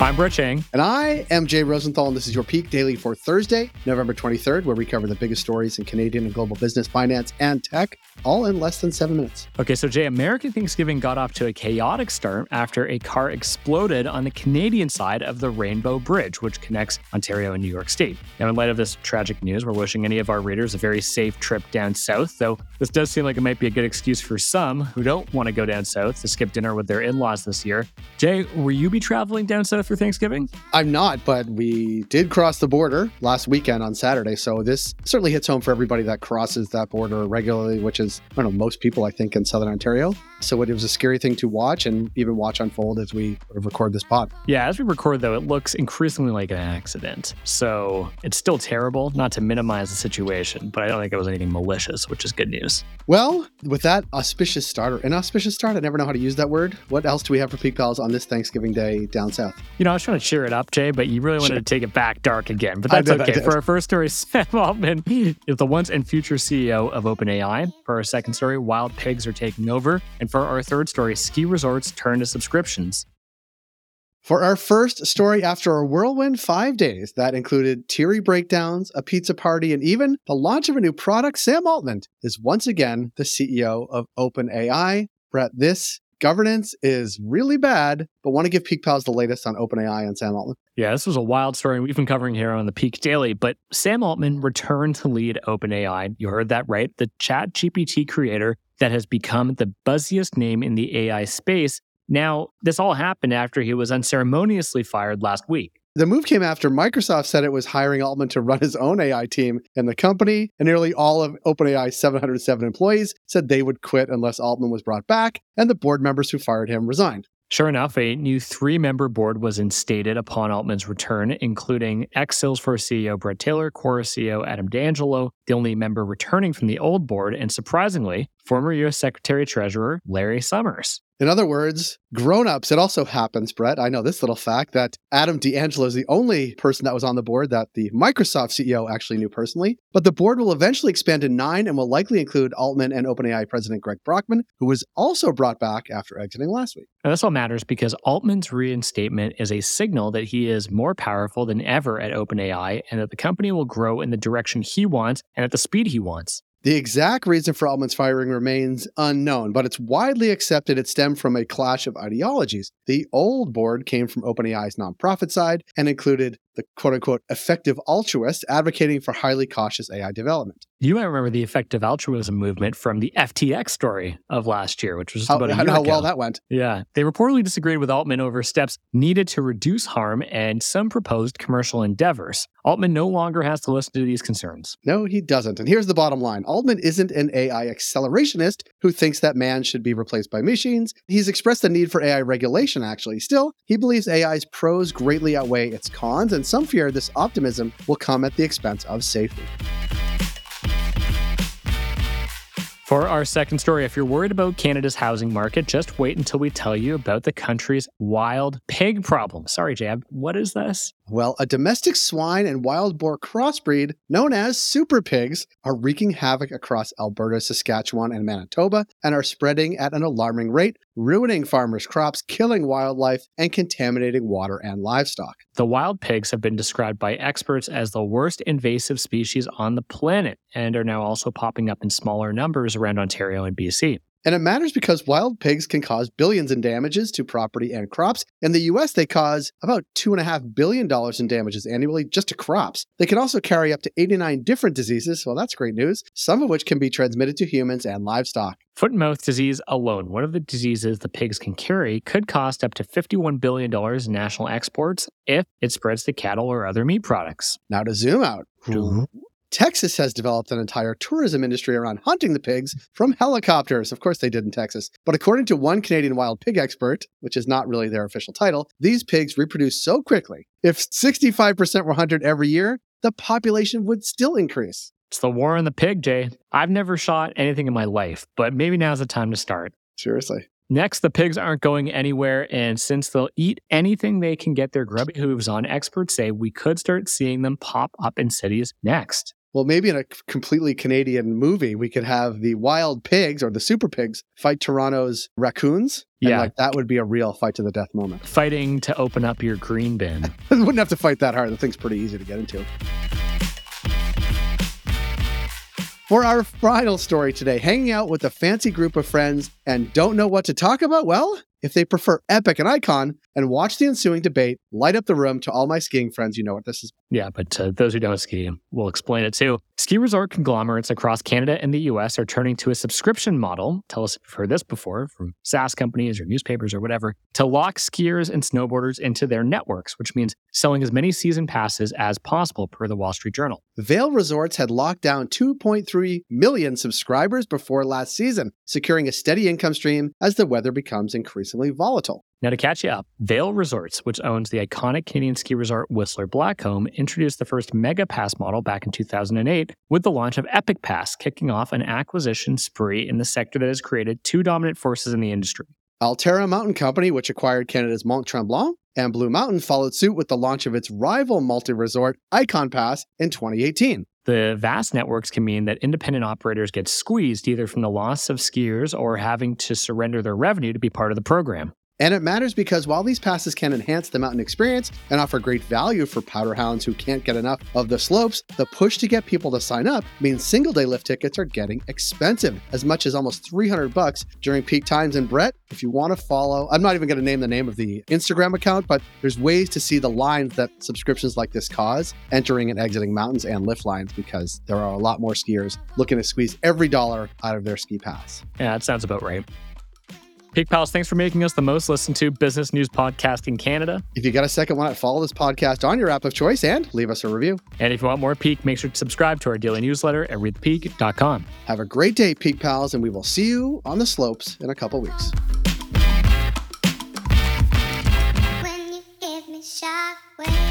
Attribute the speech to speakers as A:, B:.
A: I'm Brett Chang.
B: And I am Jay Rosenthal, and this is your Peak Daily for Thursday, November 23rd, where we cover the biggest stories in Canadian and global business, finance, and tech, all in less than seven minutes.
A: Okay, so Jay, American Thanksgiving got off to a chaotic start after a car exploded on the Canadian side of the Rainbow Bridge, which connects Ontario and New York State. Now, in light of this tragic news, we're wishing any of our readers a very safe trip down south, though this does seem like it might be a good excuse for some who don't want to go down south to skip dinner with their in laws this year. Jay, will you be traveling down south for Thanksgiving?
B: I'm not, but we did cross the border last weekend on Saturday. So this certainly hits home for everybody that crosses that border regularly, which is, I don't know, most people, I think, in Southern Ontario. So it was a scary thing to watch and even watch unfold as we record this pod.
A: Yeah, as we record, though, it looks increasingly like an accident. So it's still terrible, not to minimize the situation, but I don't think it was anything malicious, which is good news.
B: Well, with that auspicious start, or inauspicious start, I never know how to use that word. What else do we have for Peak Pals on this Thanksgiving Day down south?
A: You know, I was trying to cheer it up, Jay, but you really wanted sure. to take it back dark again. But that's did, okay. For our first story, Sam Altman is the once and future CEO of OpenAI. For our second story, wild pigs are taking over. And for our third story, ski resorts turn to subscriptions.
B: For our first story after a whirlwind five days that included teary breakdowns, a pizza party, and even the launch of a new product, Sam Altman is once again the CEO of OpenAI. Brett, this governance is really bad, but want to give Peak Pals the latest on OpenAI and Sam Altman.
A: Yeah, this was a wild story we've been covering here on the Peak Daily, but Sam Altman returned to lead OpenAI. You heard that right. The Chat GPT creator that has become the buzziest name in the AI space. Now, this all happened after he was unceremoniously fired last week.
B: The move came after Microsoft said it was hiring Altman to run his own AI team in the company, and nearly all of OpenAI's 707 employees said they would quit unless Altman was brought back, and the board members who fired him resigned.
A: Sure enough, a new three member board was instated upon Altman's return, including ex Salesforce CEO Bret Taylor, Quora CEO Adam D'Angelo, the only member returning from the old board, and surprisingly, former U.S. Secretary Treasurer Larry Summers.
B: In other words, grown-ups, it also happens, Brett. I know this little fact that Adam D'Angelo is the only person that was on the board that the Microsoft CEO actually knew personally. But the board will eventually expand to nine and will likely include Altman and OpenAI President Greg Brockman, who was also brought back after exiting last week.
A: Now, this all matters because Altman's reinstatement is a signal that he is more powerful than ever at OpenAI and that the company will grow in the direction he wants and at the speed he wants.
B: The exact reason for Altman's firing remains unknown, but it's widely accepted it stemmed from a clash of ideologies. The old board came from OpenAI's nonprofit side and included the quote unquote effective altruist advocating for highly cautious AI development.
A: You might remember the effective altruism movement from the FTX story of last year, which was just
B: how,
A: about a year
B: how
A: ago.
B: well that went.
A: Yeah. They reportedly disagreed with Altman over steps needed to reduce harm and some proposed commercial endeavors. Altman no longer has to listen to these concerns.
B: No, he doesn't. And here's the bottom line Altman isn't an AI accelerationist who thinks that man should be replaced by machines. He's expressed the need for AI regulation, actually. Still, he believes AI's pros greatly outweigh its cons, and some fear this optimism will come at the expense of safety.
A: For our second story, if you're worried about Canada's housing market, just wait until we tell you about the country's wild pig problem. Sorry, Jab, what is this?
B: Well, a domestic swine and wild boar crossbreed known as super pigs are wreaking havoc across Alberta, Saskatchewan, and Manitoba and are spreading at an alarming rate, ruining farmers' crops, killing wildlife, and contaminating water and livestock.
A: The wild pigs have been described by experts as the worst invasive species on the planet and are now also popping up in smaller numbers around Ontario and BC.
B: And it matters because wild pigs can cause billions in damages to property and crops. In the US, they cause about $2.5 billion in damages annually just to crops. They can also carry up to 89 different diseases. Well, that's great news, some of which can be transmitted to humans and livestock.
A: Foot and mouth disease alone, one of the diseases the pigs can carry, could cost up to $51 billion in national exports if it spreads to cattle or other meat products.
B: Now, to zoom out, mm-hmm. Texas has developed an entire tourism industry around hunting the pigs from helicopters. Of course, they did in Texas. But according to one Canadian wild pig expert, which is not really their official title, these pigs reproduce so quickly. If 65% were hunted every year, the population would still increase.
A: It's the war on the pig, Jay. I've never shot anything in my life, but maybe now's the time to start.
B: Seriously.
A: Next, the pigs aren't going anywhere, and since they'll eat anything they can get their grubby hooves on, experts say we could start seeing them pop up in cities next.
B: Well, maybe in a completely Canadian movie, we could have the wild pigs or the super pigs fight Toronto's raccoons. And
A: Yeah.
B: like that would be a real fight to the death moment.
A: Fighting to open up your green bin.
B: Wouldn't have to fight that hard. The thing's pretty easy to get into. For our final story today, hanging out with a fancy group of friends and don't know what to talk about? Well, if they prefer Epic and Ikon and watch the ensuing debate, light up the room to all my skiing friends, you know what this is.
A: Yeah, but uh, those who don't ski, we'll explain it too. Ski resort conglomerates across Canada and the US are turning to a subscription model. Tell us if you've heard this before from SaaS companies or newspapers or whatever to lock skiers and snowboarders into their networks, which means selling as many season passes as possible, per the Wall Street Journal.
B: Vail Resorts had locked down 2.3 million subscribers before last season, securing a steady income stream as the weather becomes increasingly volatile.
A: Now, to catch you up, Vail Resorts, which owns the iconic Canadian ski resort Whistler Blackcomb, introduced the first Mega Pass model back in 2008 with the launch of Epic Pass, kicking off an acquisition spree in the sector that has created two dominant forces in the industry.
B: Alterra Mountain Company, which acquired Canada's Mont Tremblant, and Blue Mountain followed suit with the launch of its rival multi resort Ikon Pass in 2018.
A: The vast networks can mean that independent operators get squeezed either from the loss of skiers or having to surrender their revenue to be part of the program.
B: And it matters because while these passes can enhance the mountain experience and offer great value for powder hounds who can't get enough of the slopes, the push to get people to sign up means single day lift tickets are getting expensive, as much as almost 300 bucks during peak times. And Brett, if you want to follow, I'm not even going to name the name of the Instagram account, but there's ways to see the lines that subscriptions like this cause entering and exiting mountains and lift lines because there are a lot more skiers looking to squeeze every dollar out of their ski pass.
A: Yeah, that sounds about right. Peak Pals, thanks for making us the most listened to business news podcast in Canada.
B: If you got a second, why not follow this podcast on your app of choice and leave us a review?
A: And if you want more Peak, make sure to subscribe to our daily newsletter at readthepeak.com.
B: Have a great day, Peak Pals, and we will see you on the slopes in a couple weeks.
C: When you give me shockwave.